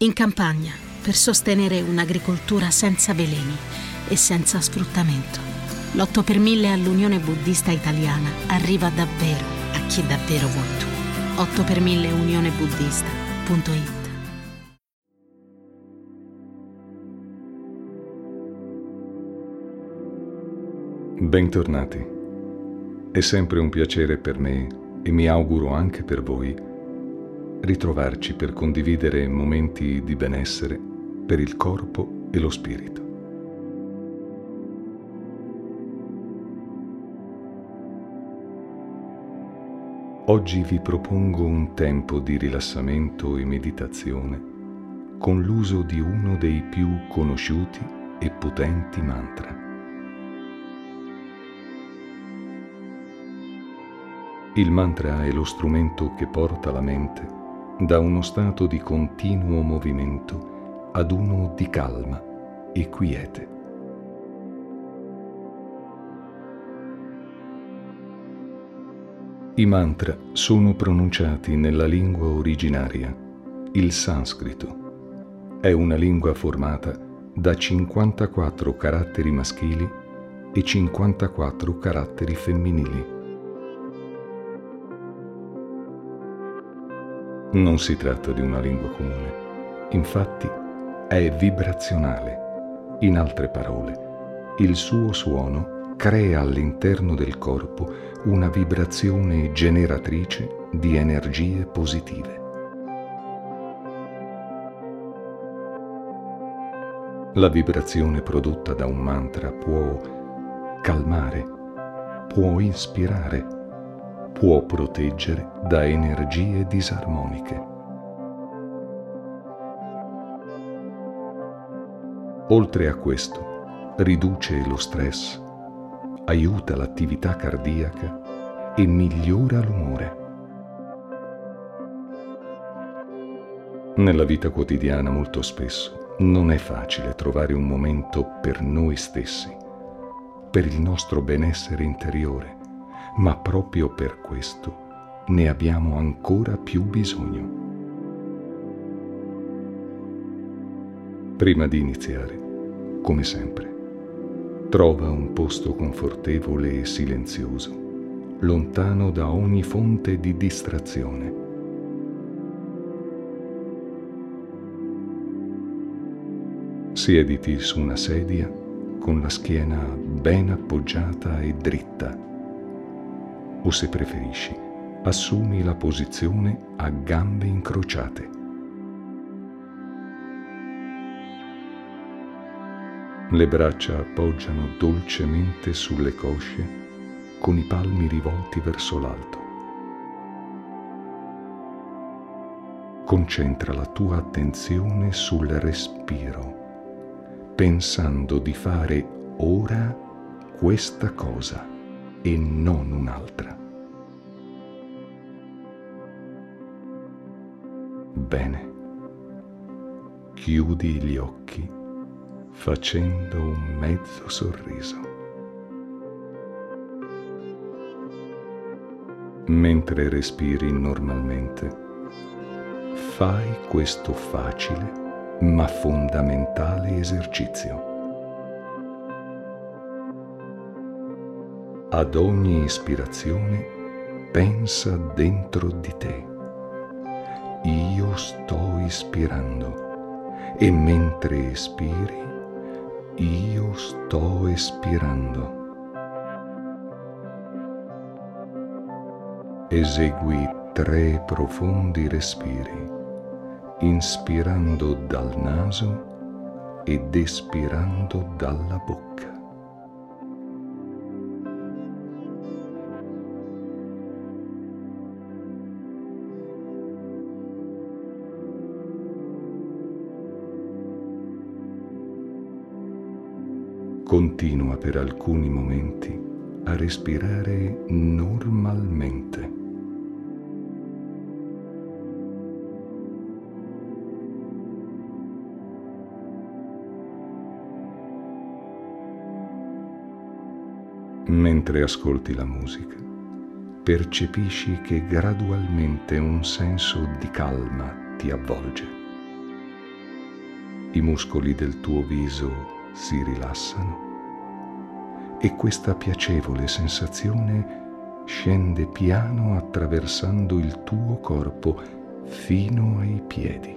In campagna, per sostenere un'agricoltura senza veleni e senza sfruttamento. L'8 per 1000 all'Unione Buddista Italiana arriva davvero a chi davvero vuoi tu. 8 per 1000 unionebuddista.it Bentornati. È sempre un piacere per me e mi auguro anche per voi ritrovarci per condividere momenti di benessere per il corpo e lo spirito. Oggi vi propongo un tempo di rilassamento e meditazione con l'uso di uno dei più conosciuti e potenti mantra. Il mantra è lo strumento che porta la mente da uno stato di continuo movimento ad uno di calma e quiete. I mantra sono pronunciati nella lingua originaria, il sanscrito. È una lingua formata da 54 caratteri maschili e 54 caratteri femminili. Non si tratta di una lingua comune, infatti è vibrazionale. In altre parole, il suo suono crea all'interno del corpo una vibrazione generatrice di energie positive. La vibrazione prodotta da un mantra può calmare, può ispirare, può proteggere da energie disarmoniche. Oltre a questo, riduce lo stress, aiuta l'attività cardiaca e migliora l'umore. Nella vita quotidiana molto spesso non è facile trovare un momento per noi stessi, per il nostro benessere interiore ma proprio per questo ne abbiamo ancora più bisogno. Prima di iniziare, come sempre, trova un posto confortevole e silenzioso, lontano da ogni fonte di distrazione. Siediti su una sedia con la schiena ben appoggiata e dritta o se preferisci, assumi la posizione a gambe incrociate. Le braccia appoggiano dolcemente sulle cosce con i palmi rivolti verso l'alto. Concentra la tua attenzione sul respiro, pensando di fare ora questa cosa e non un'altra. Bene, chiudi gli occhi facendo un mezzo sorriso. Mentre respiri normalmente, fai questo facile ma fondamentale esercizio. Ad ogni ispirazione pensa dentro di te. Io sto ispirando e mentre espiri, io sto espirando. Esegui tre profondi respiri, inspirando dal naso ed espirando dalla bocca. Per alcuni momenti a respirare normalmente. Mentre ascolti la musica, percepisci che gradualmente un senso di calma ti avvolge. i muscoli del tuo viso si rilassano e questa piacevole sensazione scende piano attraversando il tuo corpo fino ai piedi.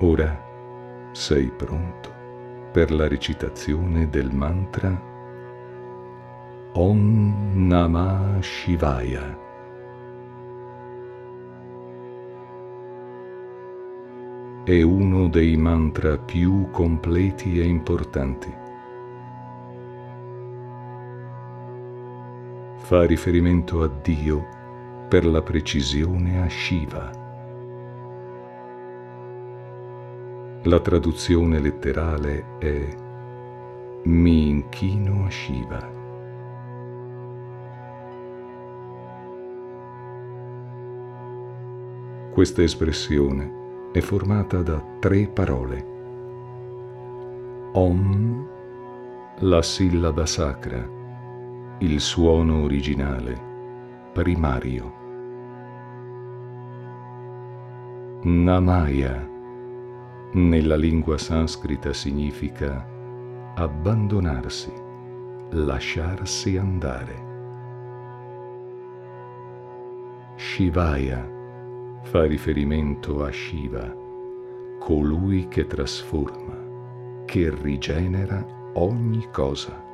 Ora sei pronto per la recitazione del mantra Om Namah Shivaya. È uno dei mantra più completi e importanti. Fa riferimento a Dio per la precisione a Shiva La traduzione letterale è Mi inchino a Shiva. Questa espressione è formata da tre parole. Om, la sillaba sacra, il suono originale, primario. Namaya, nella lingua sanscrita significa abbandonarsi, lasciarsi andare. Shivaya fa riferimento a Shiva, colui che trasforma, che rigenera ogni cosa.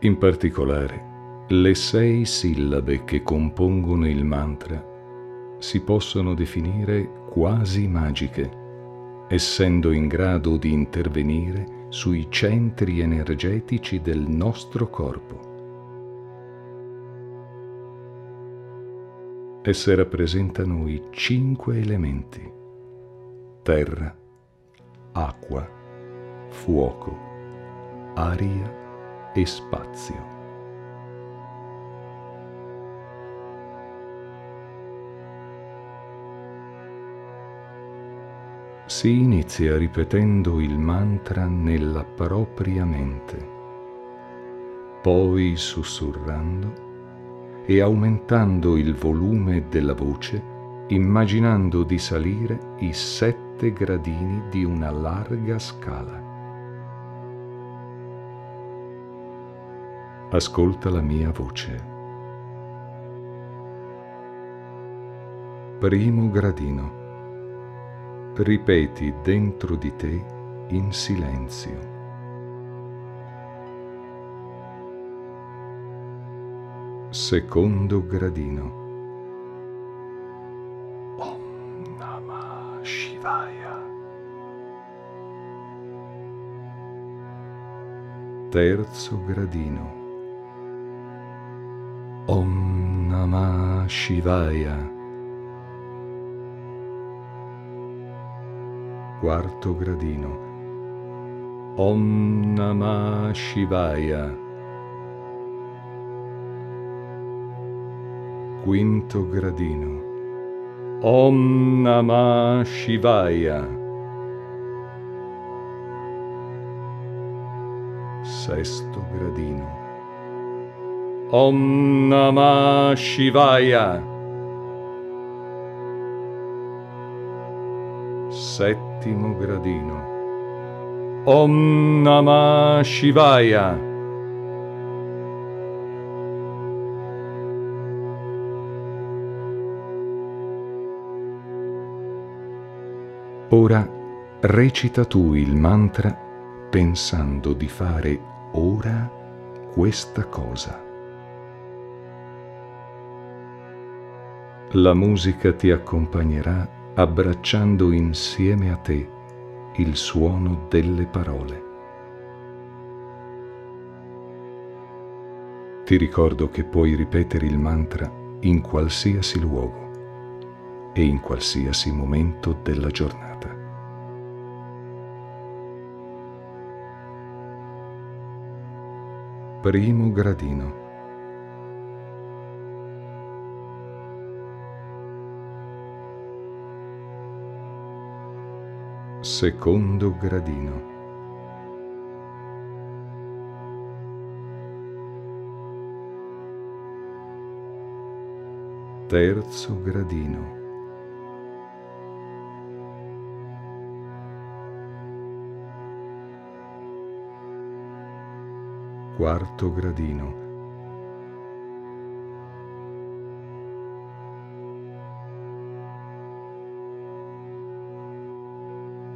In particolare, le sei sillabe che compongono il mantra si possono definire quasi magiche, essendo in grado di intervenire sui centri energetici del nostro corpo. Esse rappresentano i cinque elementi terra, acqua, fuoco, aria e spazio. Si inizia ripetendo il mantra nella propria mente, poi sussurrando e aumentando il volume della voce, immaginando di salire i sette gradini di una larga scala. Ascolta la mia voce. Primo gradino ripeti dentro di te in silenzio. Secondo gradino. Om Namah Shivaya. Terzo gradino. Om Namah Shivaya. quarto gradino. Om Namah Shivaya. Quinto gradino. Om Namah Shivaya. Sesto gradino. Om Namah Shivaya. Settimo gradino. Om Namah Shivaya. Ora recita tu il mantra pensando di fare ora questa cosa. La musica ti accompagnerà abbracciando insieme a te il suono delle parole. Ti ricordo che puoi ripetere il mantra in qualsiasi luogo e in qualsiasi momento della giornata. primo gradino. Secondo gradino. Terzo gradino. Quarto gradino.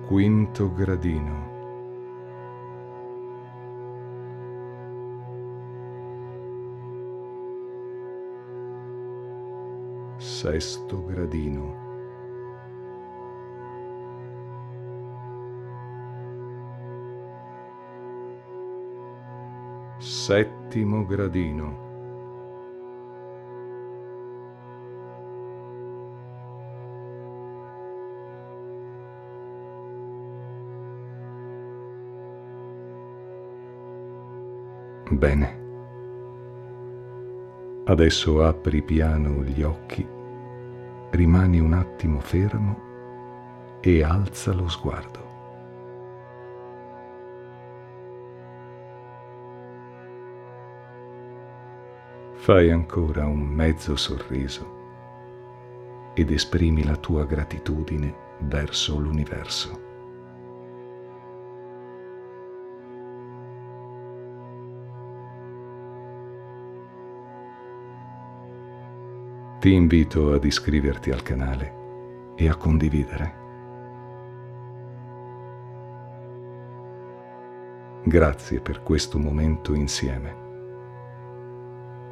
Quinto gradino. Sesto gradino. Settimo gradino. Bene. Adesso apri piano gli occhi, rimani un attimo fermo e alza lo sguardo. Fai ancora un mezzo sorriso ed esprimi la tua gratitudine verso l'universo. Ti invito ad iscriverti al canale e a condividere. Grazie per questo momento insieme.